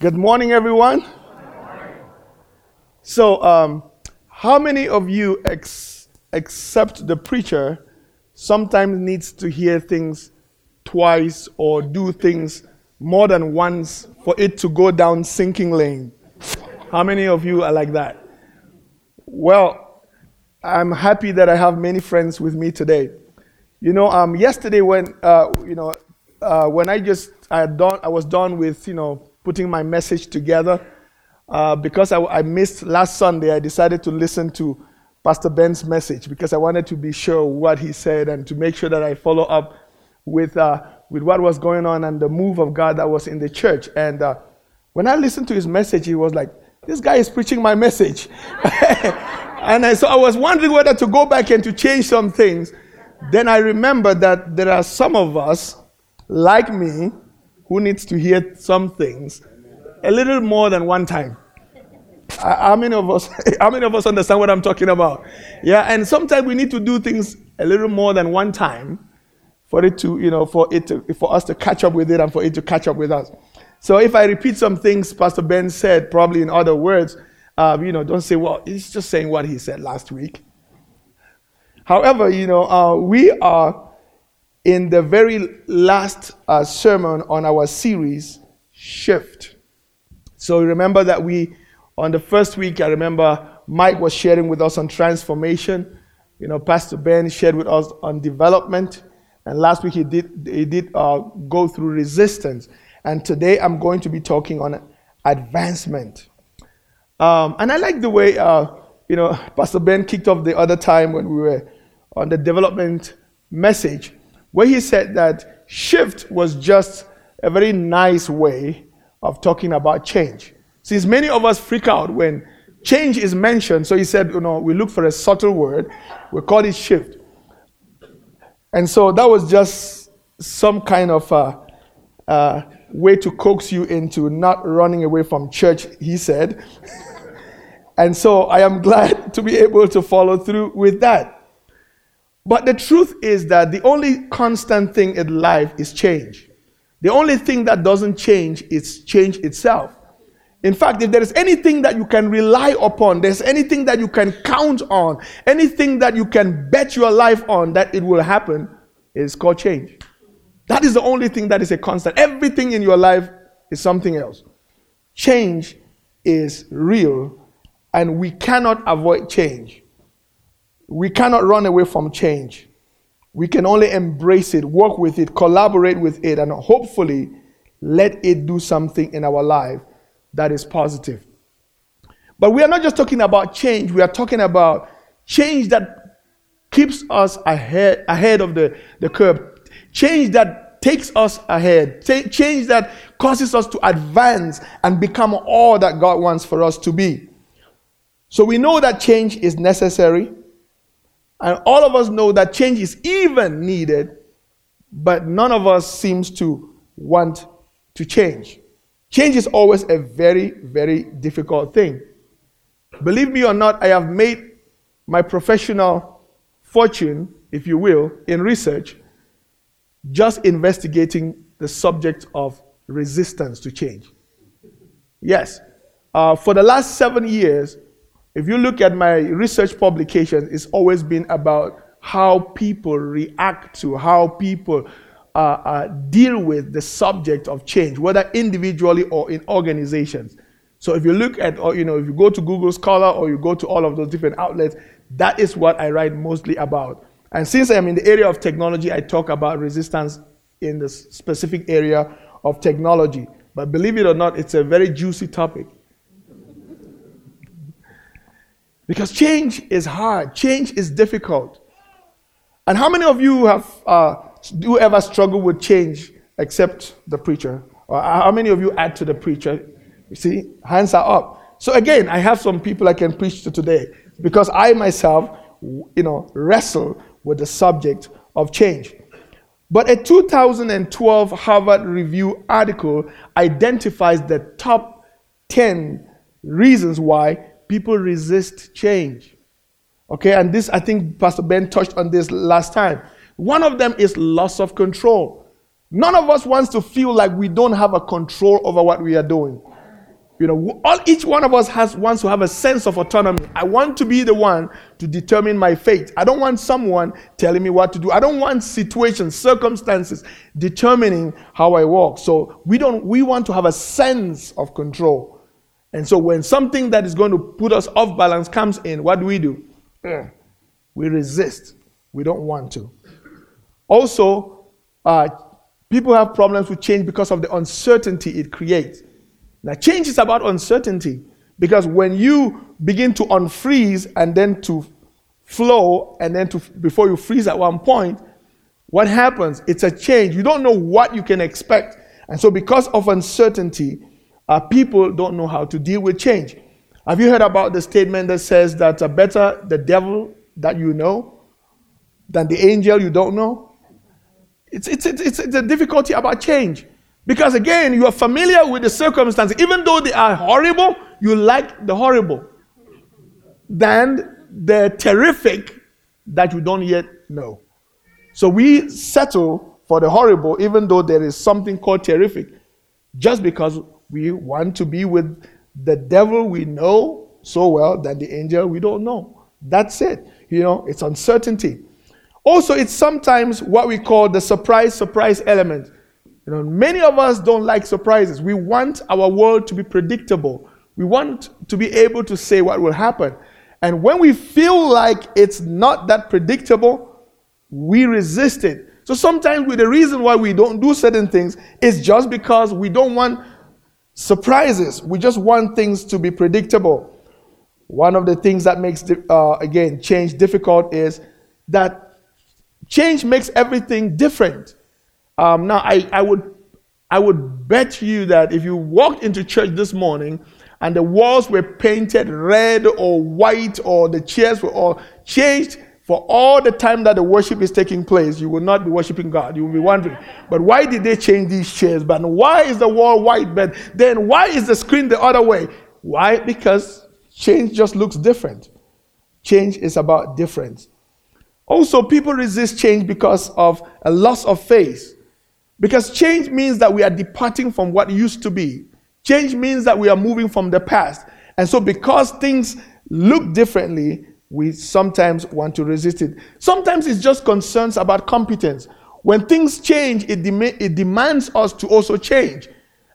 Good morning, everyone. So, um, how many of you, ex- except the preacher, sometimes needs to hear things twice or do things more than once for it to go down sinking lane? How many of you are like that? Well, I'm happy that I have many friends with me today. You know, um, yesterday when uh, you know uh, when I just I, done, I was done with you know putting my message together. Uh, because I, I, missed last Sunday, I decided to listen to Pastor Ben's message because I wanted to be sure what he said and to make sure that I follow up with, uh, with what was going on and the move of God that was in the church. And uh, when I listened to his message, he was like, This guy is preaching my message. and I, so I was wondering whether to go back and to change some things. Then I remembered that there are some of us, like me, who needs to hear some things a little more than one time. How many of us how many of us understand what I'm talking about? Yeah, and sometimes we need to do things a little more than one time for it to, you know, for it to, for us to catch up with it and for it to catch up with us. So if I repeat some things Pastor Ben said, probably in other words, uh, you know, don't say, well, he's just saying what he said last week. However, you know, uh, we are in the very last uh, sermon on our series, Shift. So remember that we, on the first week, I remember Mike was sharing with us on transformation. You know, Pastor Ben shared with us on development. And last week he did, he did uh, go through resistance. And today I'm going to be talking on advancement. Um, and I like the way, uh, you know, Pastor Ben kicked off the other time when we were on the development message where he said that shift was just a very nice way of talking about change. Since many of us freak out when change is mentioned, so he said, you know, we look for a subtle word, we call it shift. And so that was just some kind of uh, uh, way to coax you into not running away from church, he said. and so I am glad to be able to follow through with that. But the truth is that the only constant thing in life is change. The only thing that doesn't change is change itself. In fact, if there is anything that you can rely upon, there's anything that you can count on, anything that you can bet your life on that it will happen, it's called change. That is the only thing that is a constant. Everything in your life is something else. Change is real, and we cannot avoid change. We cannot run away from change. We can only embrace it, work with it, collaborate with it, and hopefully let it do something in our life that is positive. But we are not just talking about change, we are talking about change that keeps us ahead, ahead of the, the curve, change that takes us ahead, change that causes us to advance and become all that God wants for us to be. So we know that change is necessary. And all of us know that change is even needed, but none of us seems to want to change. Change is always a very, very difficult thing. Believe me or not, I have made my professional fortune, if you will, in research, just investigating the subject of resistance to change. Yes, uh, for the last seven years, if you look at my research publications, it's always been about how people react to, how people uh, uh, deal with the subject of change, whether individually or in organizations. So if you look at, or you know, if you go to Google Scholar or you go to all of those different outlets, that is what I write mostly about. And since I'm in the area of technology, I talk about resistance in the specific area of technology. But believe it or not, it's a very juicy topic. Because change is hard, change is difficult. And how many of you have uh, do ever struggle with change except the preacher? Or how many of you add to the preacher? You see, hands are up. So again, I have some people I can preach to today because I myself, you know, wrestle with the subject of change. But a 2012 Harvard Review article identifies the top 10 reasons why people resist change. Okay, and this, I think Pastor Ben touched on this last time. One of them is loss of control. None of us wants to feel like we don't have a control over what we are doing. You know, all, each one of us has wants to have a sense of autonomy. I want to be the one to determine my fate. I don't want someone telling me what to do. I don't want situations, circumstances determining how I walk. So we don't we want to have a sense of control. And so when something that is going to put us off balance comes in, what do we do? We resist. We don't want to. Also, uh, people have problems with change because of the uncertainty it creates. Now, change is about uncertainty because when you begin to unfreeze and then to flow, and then to before you freeze at one point, what happens? It's a change. You don't know what you can expect. And so, because of uncertainty, people don't know how to deal with change. Have you heard about the statement that says that uh, better the devil that you know than the angel you don't know? It's, it's, it's, it's a difficulty about change. Because again, you are familiar with the circumstances. Even though they are horrible, you like the horrible than the terrific that you don't yet know. So we settle for the horrible, even though there is something called terrific, just because we want to be with the devil we know so well than the angel we don't know. That's it. You know, it's uncertainty. Also, it's sometimes what we call the surprise, surprise element. You know, many of us don't like surprises. We want our world to be predictable. We want to be able to say what will happen. And when we feel like it's not that predictable, we resist it. So sometimes the reason why we don't do certain things is just because we don't want surprises. We just want things to be predictable. One of the things that makes, uh, again, change difficult is that change makes everything different. Um, now, I, I, would, I would bet you that if you walked into church this morning and the walls were painted red or white or the chairs were all changed for all the time that the worship is taking place, you will not be worshiping God. You will be wondering, but why did they change these chairs? But why is the wall white? But then why is the screen the other way? Why? Because change just looks different. Change is about difference. Also, people resist change because of a loss of faith. Because change means that we are departing from what used to be. Change means that we are moving from the past. And so, because things look differently, we sometimes want to resist it. Sometimes it's just concerns about competence. When things change, it, dem- it demands us to also change.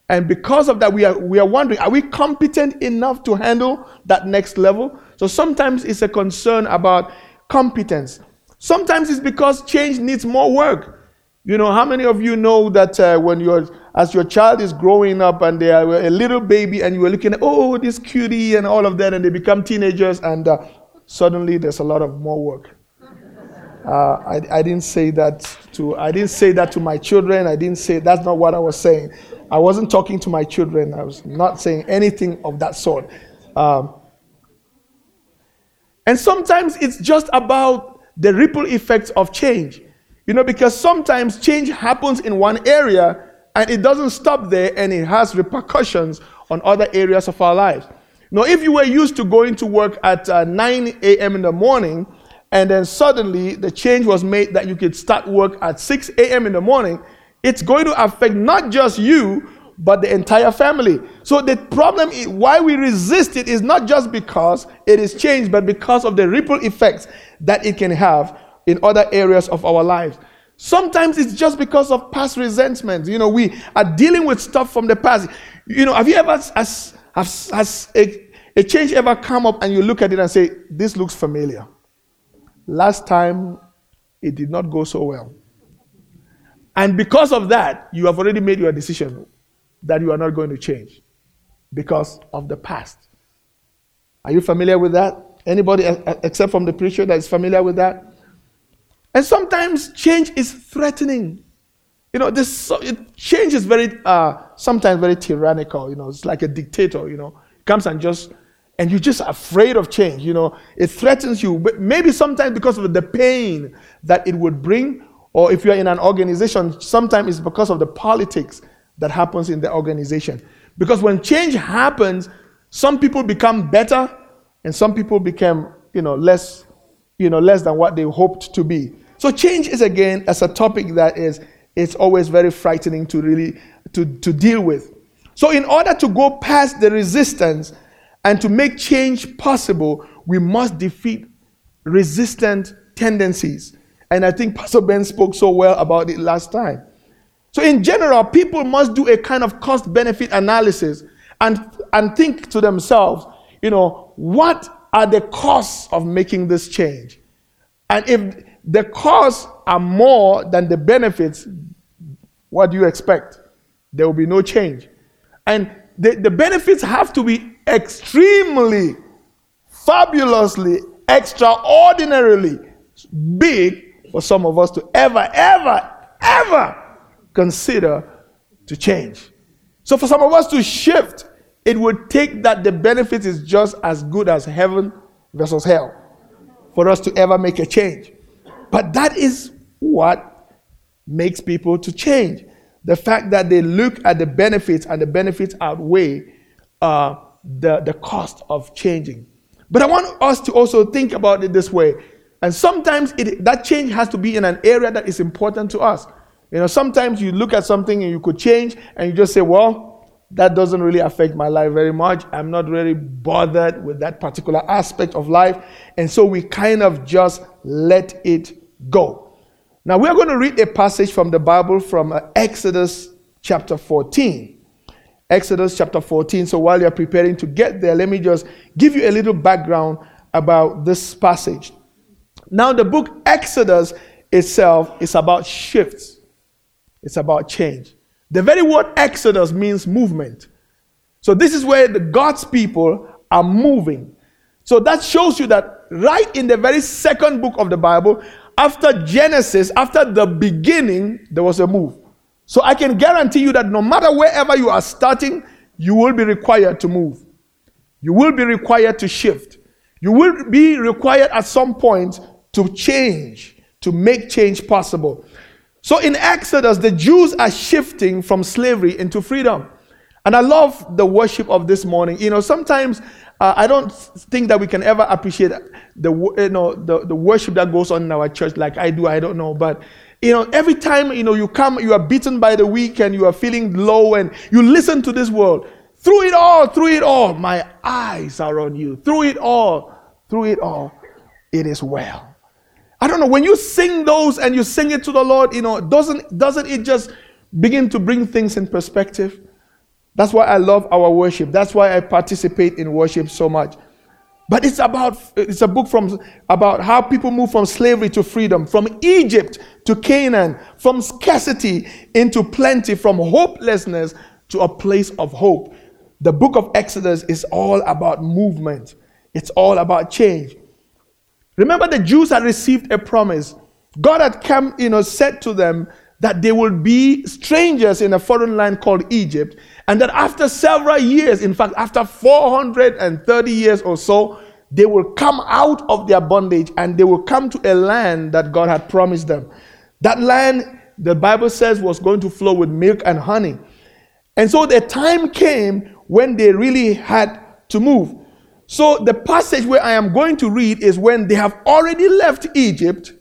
And because of that, we are, we are wondering are we competent enough to handle that next level? So sometimes it's a concern about competence. Sometimes it's because change needs more work. You know, how many of you know that uh, when you're, as your child is growing up and they are a little baby and you are looking at, oh, this cutie and all of that, and they become teenagers and uh, suddenly there's a lot of more work. Uh, I, I didn't say that to I didn't say that to my children. I didn't say that's not what I was saying. I wasn't talking to my children. I was not saying anything of that sort. Um, and sometimes it's just about the ripple effects of change. You know, because sometimes change happens in one area and it doesn't stop there and it has repercussions on other areas of our lives. Now, if you were used to going to work at uh, 9 a.m. in the morning and then suddenly the change was made that you could start work at 6 a.m. in the morning, it's going to affect not just you, but the entire family. So the problem is why we resist it is not just because it is changed, but because of the ripple effects that it can have in other areas of our lives. Sometimes it's just because of past resentment. You know, we are dealing with stuff from the past. You know, have you ever, has, has, has a, a change ever come up and you look at it and say, this looks familiar? Last time it did not go so well. And because of that, you have already made your decision that you are not going to change because of the past. Are you familiar with that? Anybody except from the preacher that is familiar with that? And sometimes change is threatening. You know, this it, change is very uh, sometimes very tyrannical. You know, it's like a dictator. You know, comes and just and you're just afraid of change. You know, it threatens you. But maybe sometimes because of the pain that it would bring, or if you're in an organization, sometimes it's because of the politics that happens in the organization. Because when change happens, some people become better, and some people become you know less you know less than what they hoped to be. So change is again as a topic that is it's always very frightening to really to, to deal with. So, in order to go past the resistance and to make change possible, we must defeat resistant tendencies. And I think Pastor Ben spoke so well about it last time. So, in general, people must do a kind of cost benefit analysis and, and think to themselves, you know, what are the costs of making this change? And if the costs are more than the benefits, what do you expect? There will be no change. And the, the benefits have to be extremely, fabulously, extraordinarily big for some of us to ever, ever, ever consider to change. So for some of us to shift, it would take that the benefit is just as good as heaven versus hell for us to ever make a change. But that is what makes people to change. The fact that they look at the benefits and the benefits outweigh uh, the, the cost of changing. But I want us to also think about it this way. And sometimes it, that change has to be in an area that is important to us. You know, sometimes you look at something and you could change and you just say, well, that doesn't really affect my life very much. I'm not really bothered with that particular aspect of life. And so we kind of just let it go. Now we're going to read a passage from the Bible from uh, Exodus chapter 14. Exodus chapter 14. So while you're preparing to get there, let me just give you a little background about this passage. Now, the book Exodus itself is about shifts, it's about change. The very word Exodus means movement. So, this is where the God's people are moving. So, that shows you that right in the very second book of the Bible, after Genesis, after the beginning, there was a move. So I can guarantee you that no matter wherever you are starting, you will be required to move. You will be required to shift. You will be required at some point to change, to make change possible. So in Exodus, the Jews are shifting from slavery into freedom. And I love the worship of this morning. You know, sometimes uh, I don't think that we can ever appreciate the, you know, the, the worship that goes on in our church like I do. I don't know. But you know, every time, you know, you come, you are beaten by the week and you are feeling low and you listen to this world. Through it all, through it all, my eyes are on you. Through it all, through it all, it is well. I don't know, when you sing those and you sing it to the Lord, you know, doesn't, doesn't it just begin to bring things in perspective? That's why I love our worship. That's why I participate in worship so much. But it's about it's a book from about how people move from slavery to freedom, from Egypt to Canaan, from scarcity into plenty, from hopelessness to a place of hope. The book of Exodus is all about movement. It's all about change. Remember the Jews had received a promise. God had come, you know, said to them that they would be strangers in a foreign land called Egypt and that after several years, in fact, after 430 years or so, they will come out of their bondage and they will come to a land that God had promised them. That land, the Bible says, was going to flow with milk and honey. And so the time came when they really had to move. So the passage where I am going to read is when they have already left Egypt,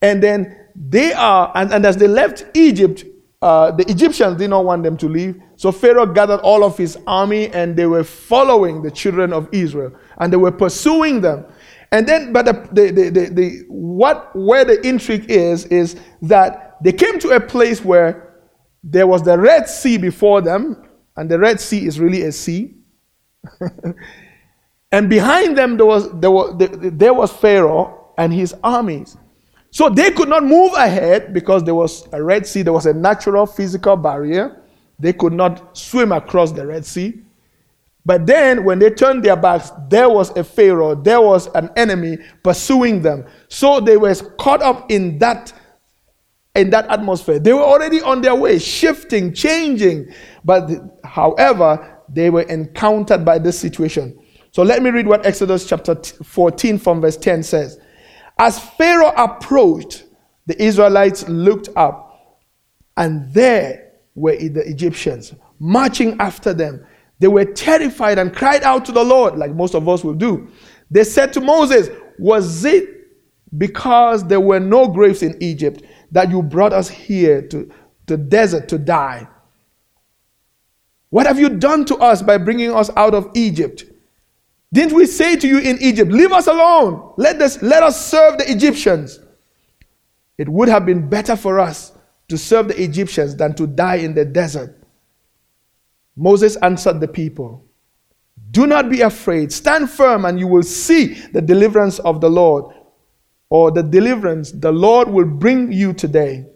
and then they are, and, and as they left Egypt, uh, the Egyptians did not want them to leave. So Pharaoh gathered all of his army and they were following the children of Israel and they were pursuing them. And then, but the, the, the, the, what, where the intrigue is, is that they came to a place where there was the Red Sea before them, and the Red Sea is really a sea. and behind them, there was, there, was, there was Pharaoh and his armies. So they could not move ahead because there was a Red Sea, there was a natural physical barrier. They could not swim across the Red Sea. But then, when they turned their backs, there was a Pharaoh, there was an enemy pursuing them. So they were caught up in that in that atmosphere. They were already on their way, shifting, changing. But however, they were encountered by this situation. So let me read what Exodus chapter 14 from verse 10 says. As Pharaoh approached, the Israelites looked up, and there were the Egyptians marching after them. They were terrified and cried out to the Lord, like most of us will do. They said to Moses, Was it because there were no graves in Egypt that you brought us here to the desert to die? What have you done to us by bringing us out of Egypt? Didn't we say to you in Egypt, Leave us alone, let us, let us serve the Egyptians? It would have been better for us to serve the Egyptians than to die in the desert. Moses answered the people, Do not be afraid, stand firm, and you will see the deliverance of the Lord, or the deliverance the Lord will bring you today.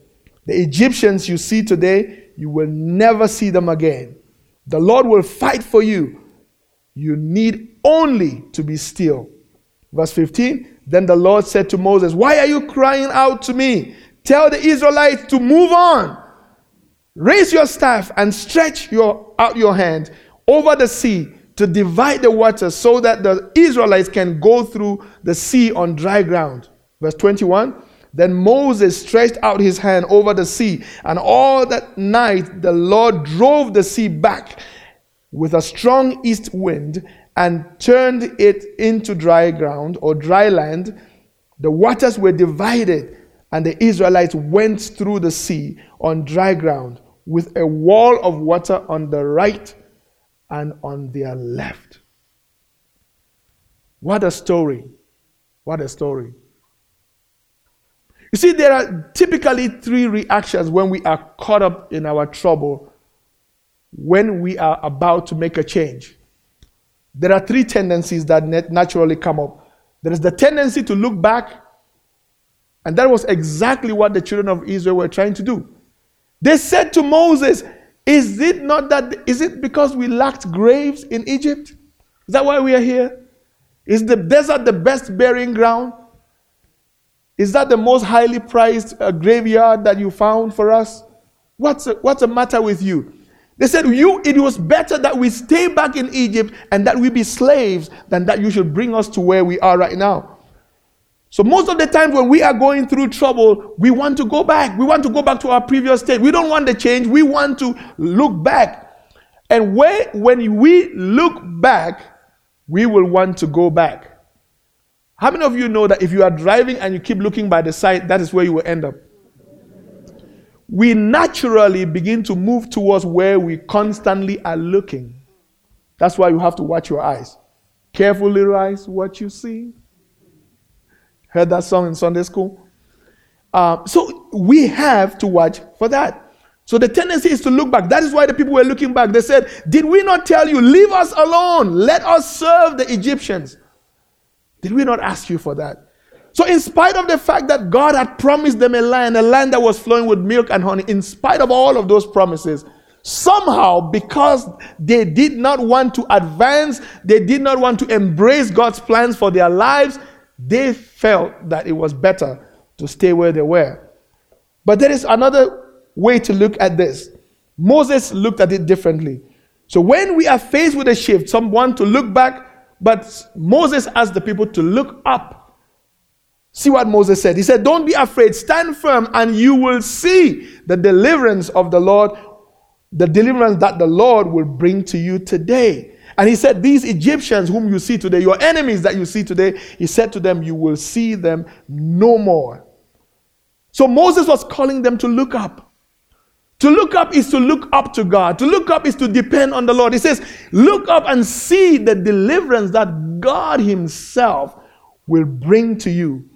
The Egyptians you see today, you will never see them again. The Lord will fight for you. You need only to be still. Verse 15 Then the Lord said to Moses, Why are you crying out to me? Tell the Israelites to move on. Raise your staff and stretch your, out your hand over the sea to divide the waters so that the Israelites can go through the sea on dry ground. Verse 21 Then Moses stretched out his hand over the sea, and all that night the Lord drove the sea back with a strong east wind and turned it into dry ground or dry land. The waters were divided, and the Israelites went through the sea on dry ground with a wall of water on the right and on their left. What a story! What a story. You see, there are typically three reactions when we are caught up in our trouble, when we are about to make a change. There are three tendencies that naturally come up. There is the tendency to look back, and that was exactly what the children of Israel were trying to do. They said to Moses, Is it not that, is it because we lacked graves in Egypt? Is that why we are here? Is the desert the best burying ground? Is that the most highly prized uh, graveyard that you found for us? What's, what's the matter with you? They said, You, it was better that we stay back in Egypt and that we be slaves than that you should bring us to where we are right now. So, most of the time when we are going through trouble, we want to go back. We want to go back to our previous state. We don't want the change. We want to look back. And when, when we look back, we will want to go back. How many of you know that if you are driving and you keep looking by the side, that is where you will end up? We naturally begin to move towards where we constantly are looking. That's why you have to watch your eyes. Carefully eyes, what you see. Heard that song in Sunday school? Uh, so we have to watch for that. So the tendency is to look back. That is why the people were looking back. They said, Did we not tell you, leave us alone? Let us serve the Egyptians. Did we not ask you for that? So, in spite of the fact that God had promised them a land, a land that was flowing with milk and honey, in spite of all of those promises, somehow, because they did not want to advance, they did not want to embrace God's plans for their lives, they felt that it was better to stay where they were. But there is another way to look at this. Moses looked at it differently. So, when we are faced with a shift, some want to look back but Moses asked the people to look up. See what Moses said. He said, Don't be afraid, stand firm, and you will see the deliverance of the Lord, the deliverance that the Lord will bring to you today. And he said, These Egyptians whom you see today, your enemies that you see today, he said to them, You will see them no more. So Moses was calling them to look up. To look up is to look up to God. To look up is to depend on the Lord. He says, Look up and see the deliverance that God Himself will bring to you.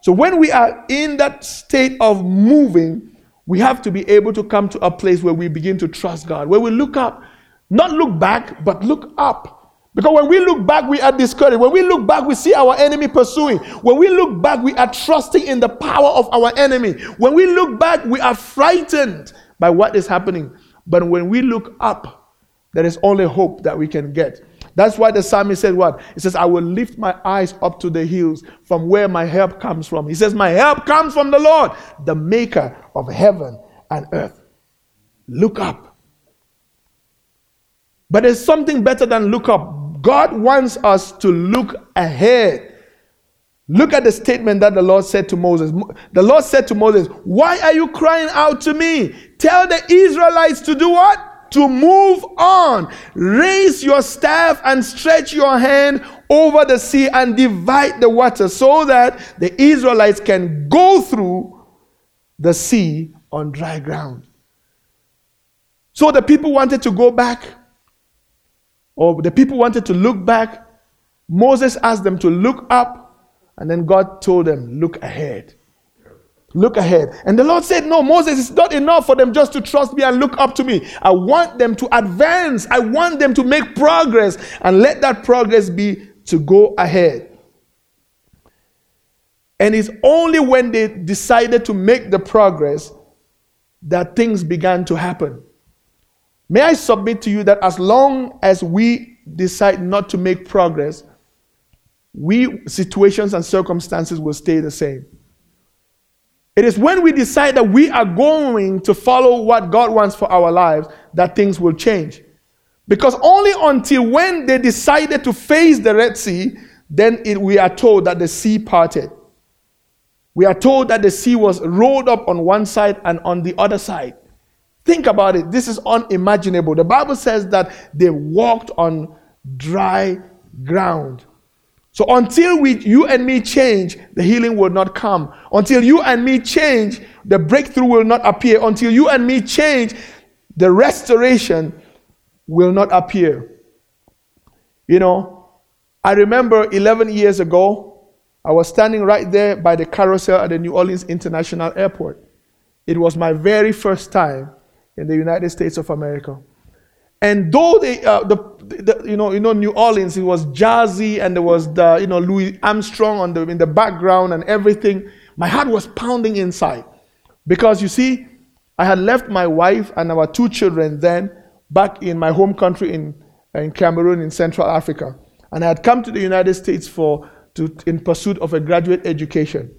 So, when we are in that state of moving, we have to be able to come to a place where we begin to trust God, where we look up, not look back, but look up. Because when we look back, we are discouraged. When we look back, we see our enemy pursuing. When we look back, we are trusting in the power of our enemy. When we look back, we are frightened by what is happening. But when we look up, there is only hope that we can get. That's why the psalmist said what? He says, I will lift my eyes up to the hills from where my help comes from. He says, My help comes from the Lord, the maker of heaven and earth. Look up. But there's something better than look up. God wants us to look ahead. Look at the statement that the Lord said to Moses. The Lord said to Moses, Why are you crying out to me? Tell the Israelites to do what? To move on. Raise your staff and stretch your hand over the sea and divide the water so that the Israelites can go through the sea on dry ground. So the people wanted to go back, or the people wanted to look back. Moses asked them to look up, and then God told them, Look ahead. Look ahead. And the Lord said, No, Moses, it's not enough for them just to trust me and look up to me. I want them to advance. I want them to make progress. And let that progress be to go ahead. And it's only when they decided to make the progress that things began to happen. May I submit to you that as long as we decide not to make progress, we situations and circumstances will stay the same. It is when we decide that we are going to follow what God wants for our lives that things will change. Because only until when they decided to face the Red Sea, then it, we are told that the sea parted. We are told that the sea was rolled up on one side and on the other side. Think about it. This is unimaginable. The Bible says that they walked on dry ground. So until we, you and me change, the healing will not come. Until you and me change, the breakthrough will not appear. Until you and me change, the restoration will not appear. You know, I remember 11 years ago, I was standing right there by the carousel at the New Orleans International Airport. It was my very first time in the United States of America. And though they, uh, the, the, you know, you know, New Orleans, it was jazzy, and there was the, you know, Louis Armstrong on the in the background and everything. My heart was pounding inside, because you see, I had left my wife and our two children then back in my home country in in Cameroon in Central Africa, and I had come to the United States for to in pursuit of a graduate education,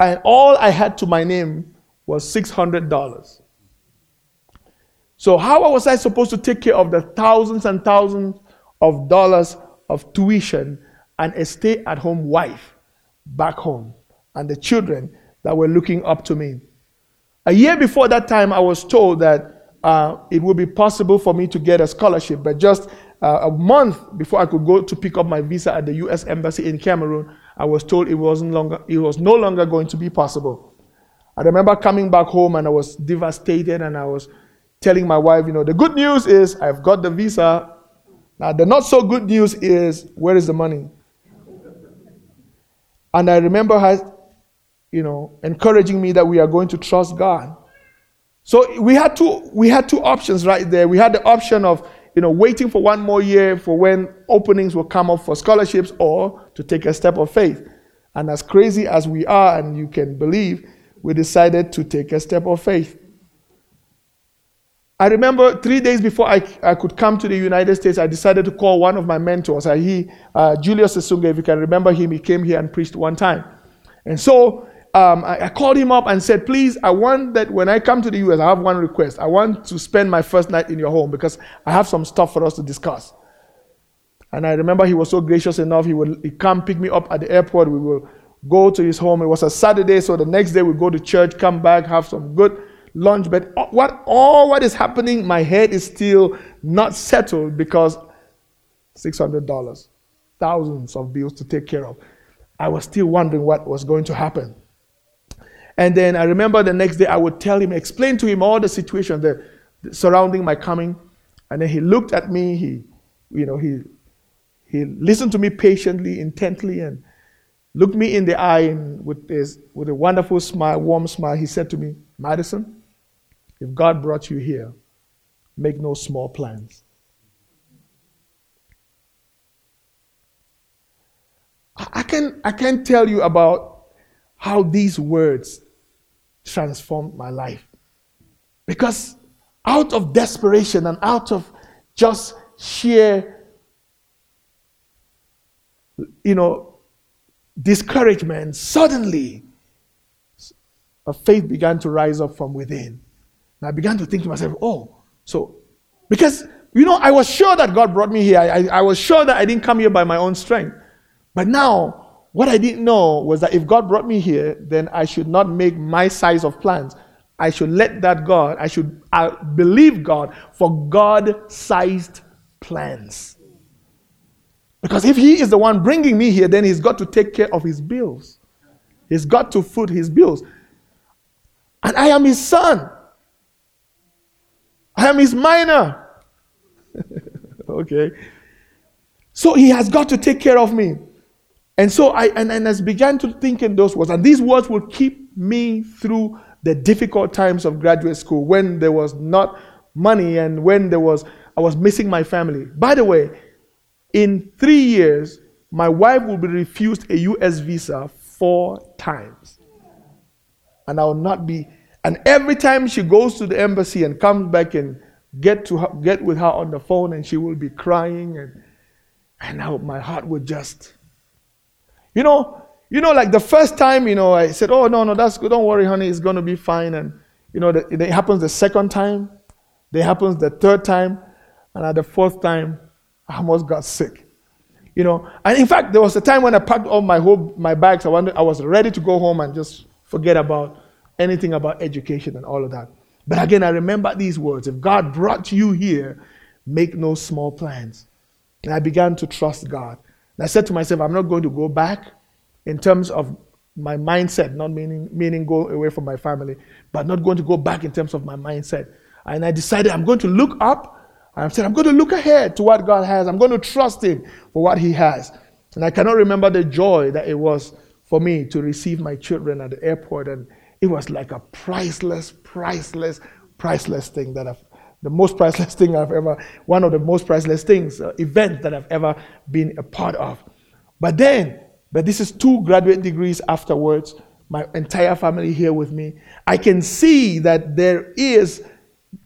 and all I had to my name was six hundred dollars. So, how was I supposed to take care of the thousands and thousands of dollars of tuition and a stay at home wife back home and the children that were looking up to me? A year before that time, I was told that uh, it would be possible for me to get a scholarship, but just uh, a month before I could go to pick up my visa at the U.S. Embassy in Cameroon, I was told it wasn't longer, it was no longer going to be possible. I remember coming back home and I was devastated and I was telling my wife, you know, the good news is I've got the visa. Now, the not so good news is where is the money? And I remember her, you know, encouraging me that we are going to trust God. So we had two we had two options right there. We had the option of, you know, waiting for one more year for when openings will come up for scholarships or to take a step of faith. And as crazy as we are and you can believe, we decided to take a step of faith. I remember three days before I, I could come to the United States, I decided to call one of my mentors. He, uh, Julius Isunga, if you can remember him, he came here and preached one time. And so um, I, I, called him up and said, Please, I want that when I come to the US, I have one request. I want to spend my first night in your home because I have some stuff for us to discuss. And I remember he was so gracious enough, he would he'd come pick me up at the airport. We will go to his home. It was a Saturday, so the next day we go to church, come back, have some good lunch, but what all what is happening, my head is still not settled because six hundred dollars, thousands of bills to take care of. I was still wondering what was going to happen. And then I remember the next day I would tell him, explain to him all the situation that surrounding my coming. And then he looked at me, he, you know, he he listened to me patiently, intently, and looked me in the eye and with, his, with a wonderful smile, warm smile, he said to me, Madison, if God brought you here, make no small plans. I can I can tell you about how these words transformed my life. Because out of desperation and out of just sheer you know discouragement, suddenly a faith began to rise up from within. And I began to think to myself, oh, so, because, you know, I was sure that God brought me here. I, I was sure that I didn't come here by my own strength. But now, what I didn't know was that if God brought me here, then I should not make my size of plans. I should let that God, I should I believe God for God sized plans. Because if He is the one bringing me here, then He's got to take care of His bills. He's got to foot His bills. And I am His son. I am his minor. okay. So he has got to take care of me. And so I and, and as began to think in those words, and these words will keep me through the difficult times of graduate school when there was not money and when there was I was missing my family. By the way, in three years, my wife will be refused a US visa four times. And I will not be and every time she goes to the embassy and comes back and get to her, get with her on the phone and she will be crying and and now my heart would just you know you know like the first time you know i said oh no no that's good. Don't worry honey. It's going to be fine. And you know the, it happens the second time. It happens the third time. And at the fourth time i almost got sick. You know and in fact there was a time when i packed all my whole my bags. I wanted i was ready to go home and just forget about anything about education and all of that but again i remember these words if god brought you here make no small plans and I began to trust God. And I said to myself, I'm not going to go back in terms of my mindset, not meaning, meaning go away from my family, but not going to go back in terms of my mindset. And I decided I'm going to look up. I said, I'm going to look ahead to what God has. I'm going to trust Him for what He has. And I cannot remember the joy that it was for me to receive my children at the airport. And it was like a priceless, priceless, priceless thing that I've the most priceless thing I've ever, one of the most priceless things, uh, event that I've ever been a part of. But then, but this is two graduate degrees afterwards, my entire family here with me. I can see that there is,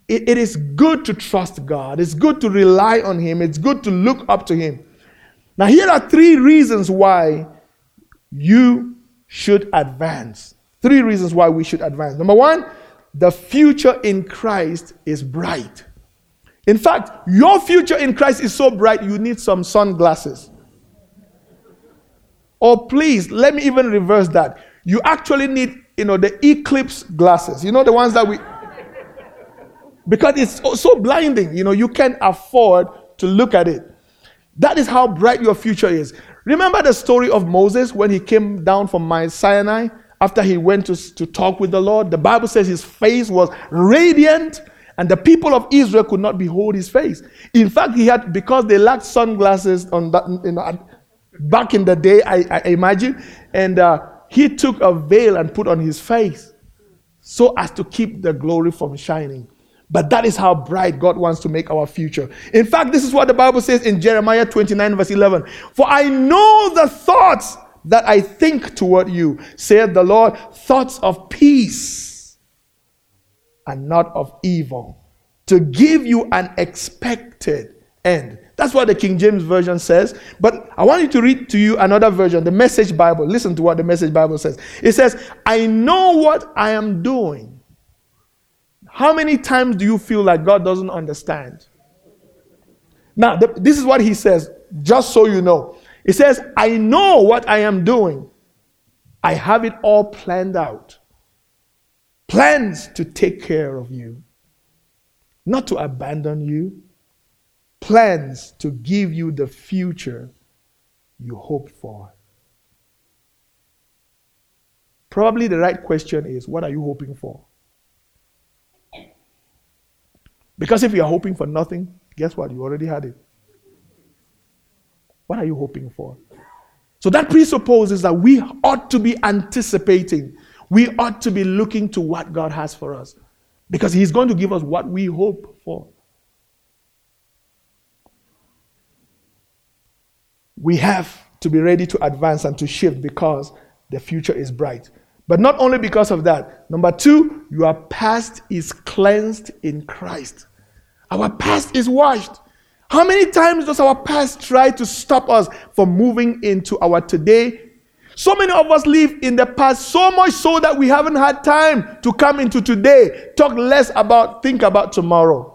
it is good to trust God. It's good to rely on Him. It's good to look up to Him. Now, here are three reasons why you should advance. Three reasons why we should advance. Number one, the future in Christ is bright. In fact, your future in Christ is so bright you need some sunglasses. Or please, let me even reverse that. You actually need, you know, the eclipse glasses. You know the ones that we because it's so blinding, you know, you can't afford to look at it. That is how bright your future is. Remember the story of Moses when he came down from Mount Sinai after he went to, to talk with the Lord, the Bible says his face was radiant and the people of Israel could not behold his face. In fact, he had, because they lacked sunglasses on that, you know, back in the day, I, I imagine, and uh, he took a veil and put on his face so as to keep the glory from shining. But that is how bright God wants to make our future. In fact, this is what the Bible says in Jeremiah 29, verse 11 For I know the thoughts that I think toward you, saith the Lord, thoughts of peace and not of evil, to give you an expected end. That's what the King James Version says. But I want you to read to you another version, the Message Bible. Listen to what the Message Bible says. It says, I know what I am doing. How many times do you feel like God doesn't understand? Now, the, this is what he says, just so you know. He says, I know what I am doing. I have it all planned out. Plans to take care of you, not to abandon you. Plans to give you the future you hope for. Probably the right question is what are you hoping for? Because if you're hoping for nothing, guess what? You already had it. What are you hoping for? So that presupposes that we ought to be anticipating. We ought to be looking to what God has for us. Because He's going to give us what we hope for. We have to be ready to advance and to shift because the future is bright. But not only because of that. Number two, your past is cleansed in Christ. Our past is washed. How many times does our past try to stop us from moving into our today? So many of us live in the past so much so that we haven't had time to come into today, talk less about, think about tomorrow.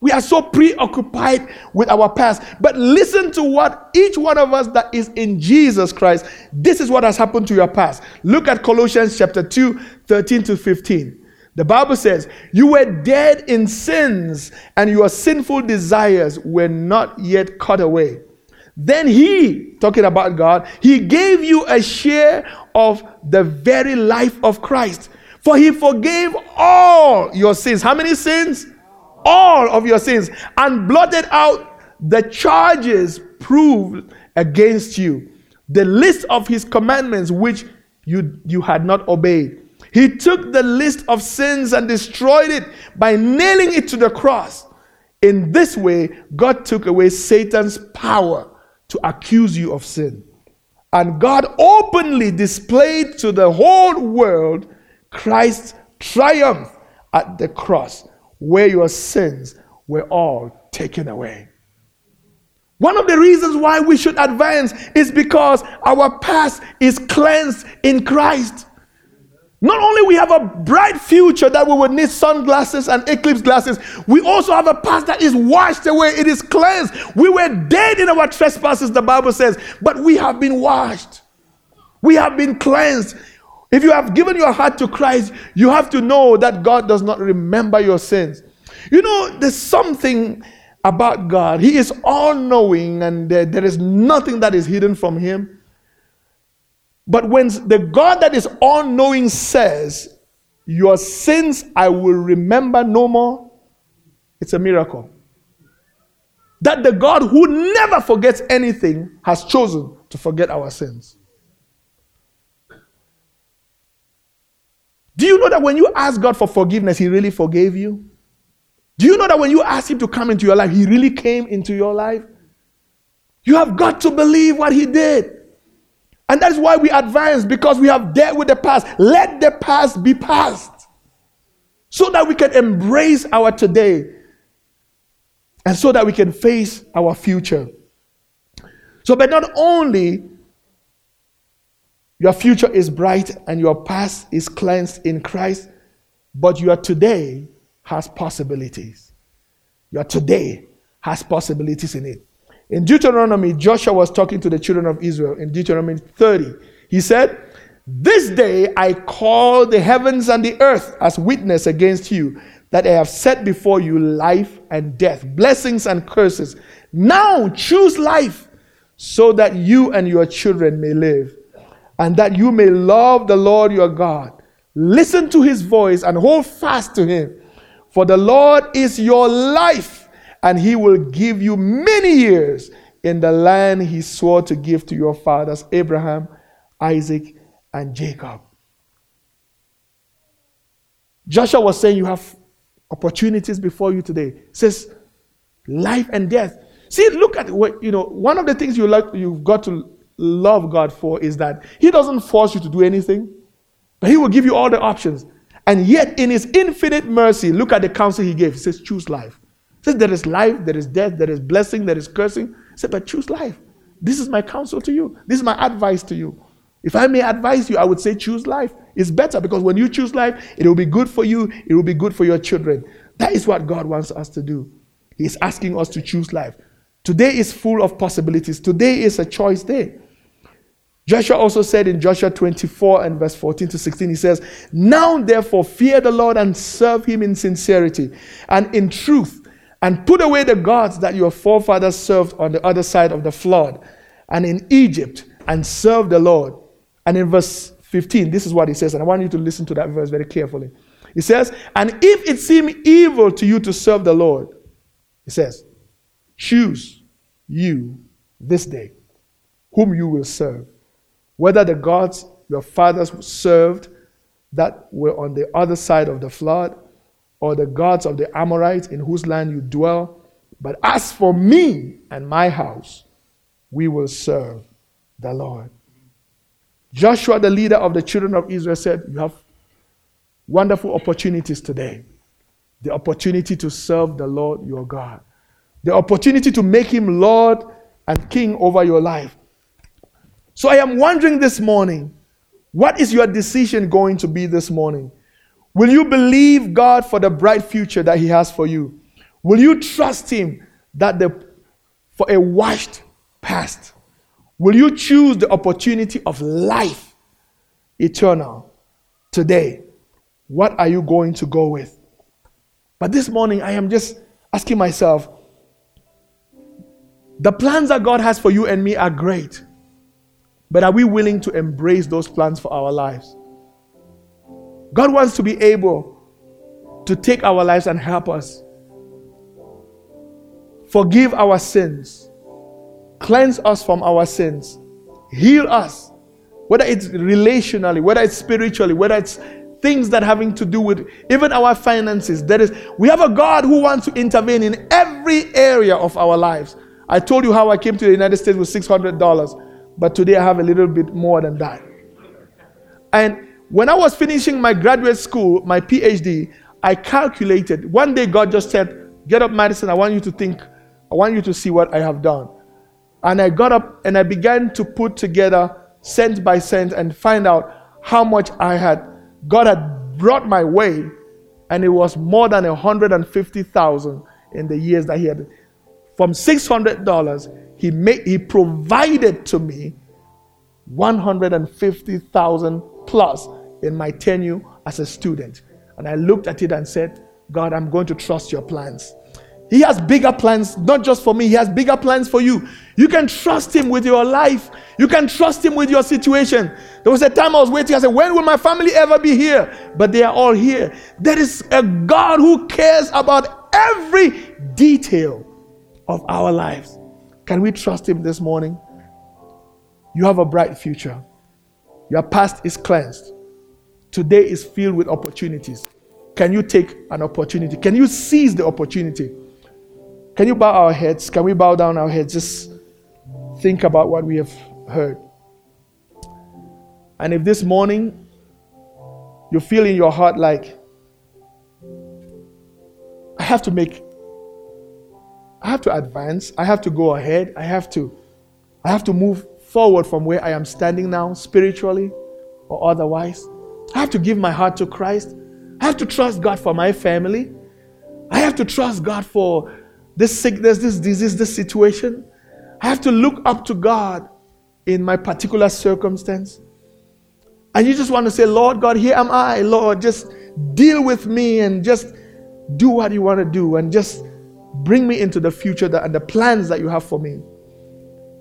We are so preoccupied with our past. But listen to what each one of us that is in Jesus Christ, this is what has happened to your past. Look at Colossians chapter 2, 13 to 15. The Bible says, You were dead in sins, and your sinful desires were not yet cut away. Then He, talking about God, He gave you a share of the very life of Christ. For He forgave all your sins. How many sins? all of your sins and blotted out the charges proved against you, the list of his commandments which you, you had not obeyed. He took the list of sins and destroyed it by nailing it to the cross. In this way, God took away Satan's power to accuse you of sin. And God openly displayed to the whole world Christ's triumph at the cross, where your sins were all taken away. One of the reasons why we should advance is because our past is cleansed in Christ. Not only we have a bright future that we will need sunglasses and eclipse glasses, we also have a past that is washed away. It is cleansed. We were dead in our trespasses, the Bible says, but we have been washed. We have been cleansed. If you have given your heart to Christ, you have to know that God does not remember your sins. You know, there's something about God. He is all knowing, and there, there is nothing that is hidden from Him. But when the God that is all knowing says, Your sins I will remember no more, it's a miracle. That the God who never forgets anything has chosen to forget our sins. Do you know that when you ask God for forgiveness, He really forgave you? Do you know that when you ask Him to come into your life, He really came into your life? You have got to believe what He did. And that's why we advance because we have dealt with the past. Let the past be past so that we can embrace our today and so that we can face our future. So, but not only your future is bright and your past is cleansed in Christ, but your today has possibilities. Your today has possibilities in it. In Deuteronomy, Joshua was talking to the children of Israel in Deuteronomy 30. He said, This day I call the heavens and the earth as witness against you that I have set before you life and death, blessings and curses. Now choose life so that you and your children may live, and that you may love the Lord your God. Listen to his voice and hold fast to him. For the Lord is your life and he will give you many years in the land he swore to give to your fathers, Abraham, Isaac, and Jacob. Joshua was saying you have opportunities before you today. It says life and death. See, look at what you know. One of the things you like you've got to love God for is that He doesn't force you to do anything, but He will give you all the options. And yet, in His infinite mercy, look at the counsel He gave. He says, choose life says there is life, there is death, there is blessing, there is cursing. He said, but choose life. This is my counsel to you. This is my advice to you. If I may advise you, I would say choose life. It's better because when you choose life, it will be good for you, it will be good for your children. That is what God wants us to do. He's asking us to choose life. Today is full of possibilities. Today is a choice day. Joshua also said in Joshua 24 and verse 14 to 16, he says, Now therefore fear the Lord and serve him in sincerity and in truth and put away the gods that your forefathers served on the other side of the flood and in Egypt and serve the Lord. And in verse 15, this is what he says, and I want you to listen to that verse very carefully. He says, And if it seem evil to you to serve the Lord, he says, choose you this day whom you will serve, whether the gods your fathers served that were on the other side of the flood or the gods of the Amorites in whose land you dwell. But as for me and my house, we will serve the Lord. Joshua, the leader of the children of Israel, said, You have wonderful opportunities today. The opportunity to serve the Lord your God, the opportunity to make him Lord and King over your life. So I am wondering this morning, what is your decision going to be this morning? Will you believe God for the bright future that He has for you? Will you trust Him that the, for a washed past? Will you choose the opportunity of life eternal today? What are you going to go with? But this morning, I am just asking myself the plans that God has for you and me are great, but are we willing to embrace those plans for our lives? God wants to be able to take our lives and help us forgive our sins, cleanse us from our sins, heal us, whether it's relationally, whether it's spiritually, whether it's things that having to do with even our finances. That is, we have a God who wants to intervene in every area of our lives. I told you how I came to the United States with $600, but today I have a little bit more than that. And when I was finishing my graduate school, my PhD, I calculated. One day God just said, Get up, Madison. I want you to think, I want you to see what I have done. And I got up and I began to put together cent by cent and find out how much I had, God had brought my way. And it was more than 150,000 in the years that He had. From $600, He made, He provided to me 150,000 plus in my tenure as a student. And I looked at it and said, God, I'm going to trust your plans. He has bigger plans, not just for me, He has bigger plans for you. You can trust Him with your life, you can trust Him with your situation. There was a time I was waiting, I said, When will my family ever be here? But they are all here. There is a God who cares about every detail of our lives. Can we trust Him this morning? You have a bright future. Your past is cleansed. Today is filled with opportunities. Can you take an opportunity? Can you seize the opportunity? Can you bow our heads? Can we bow down our heads? Just think about what we have heard. And if this morning you feel in your heart like, I have to make, I have to advance, I have to go ahead, I have to, I have to move forward from where I am standing now, spiritually or otherwise. I have to give my heart to Christ. I have to trust God for my family. I have to trust God for this sickness, this disease, this situation. I have to look up to God in my particular circumstance. And you just want to say, Lord God, here am I, Lord. Just deal with me and just do what you want to do and just bring me into the future that, and the plans that you have for me.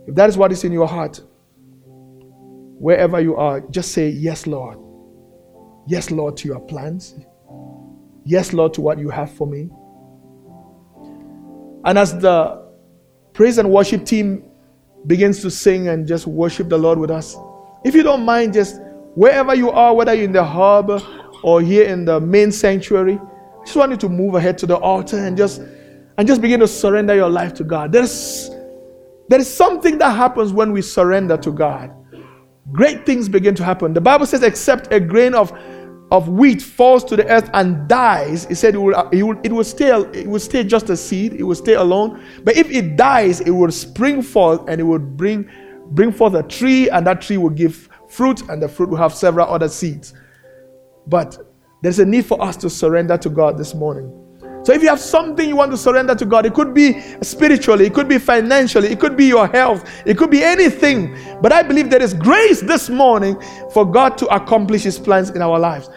If that is what is in your heart, wherever you are, just say, Yes, Lord. Yes, Lord, to your plans. Yes, Lord, to what you have for me. And as the praise and worship team begins to sing and just worship the Lord with us, if you don't mind, just wherever you are, whether you're in the harbor or here in the main sanctuary, I just want you to move ahead to the altar and just and just begin to surrender your life to God. There's there is something that happens when we surrender to God. Great things begin to happen. The Bible says, except a grain of of wheat falls to the earth and dies, he said it will, it will, it will stay it will stay just a seed, it will stay alone. But if it dies, it will spring forth and it will bring bring forth a tree, and that tree will give fruit, and the fruit will have several other seeds. But there's a need for us to surrender to God this morning. So if you have something you want to surrender to God, it could be spiritually, it could be financially, it could be your health, it could be anything. But I believe there is grace this morning for God to accomplish His plans in our lives.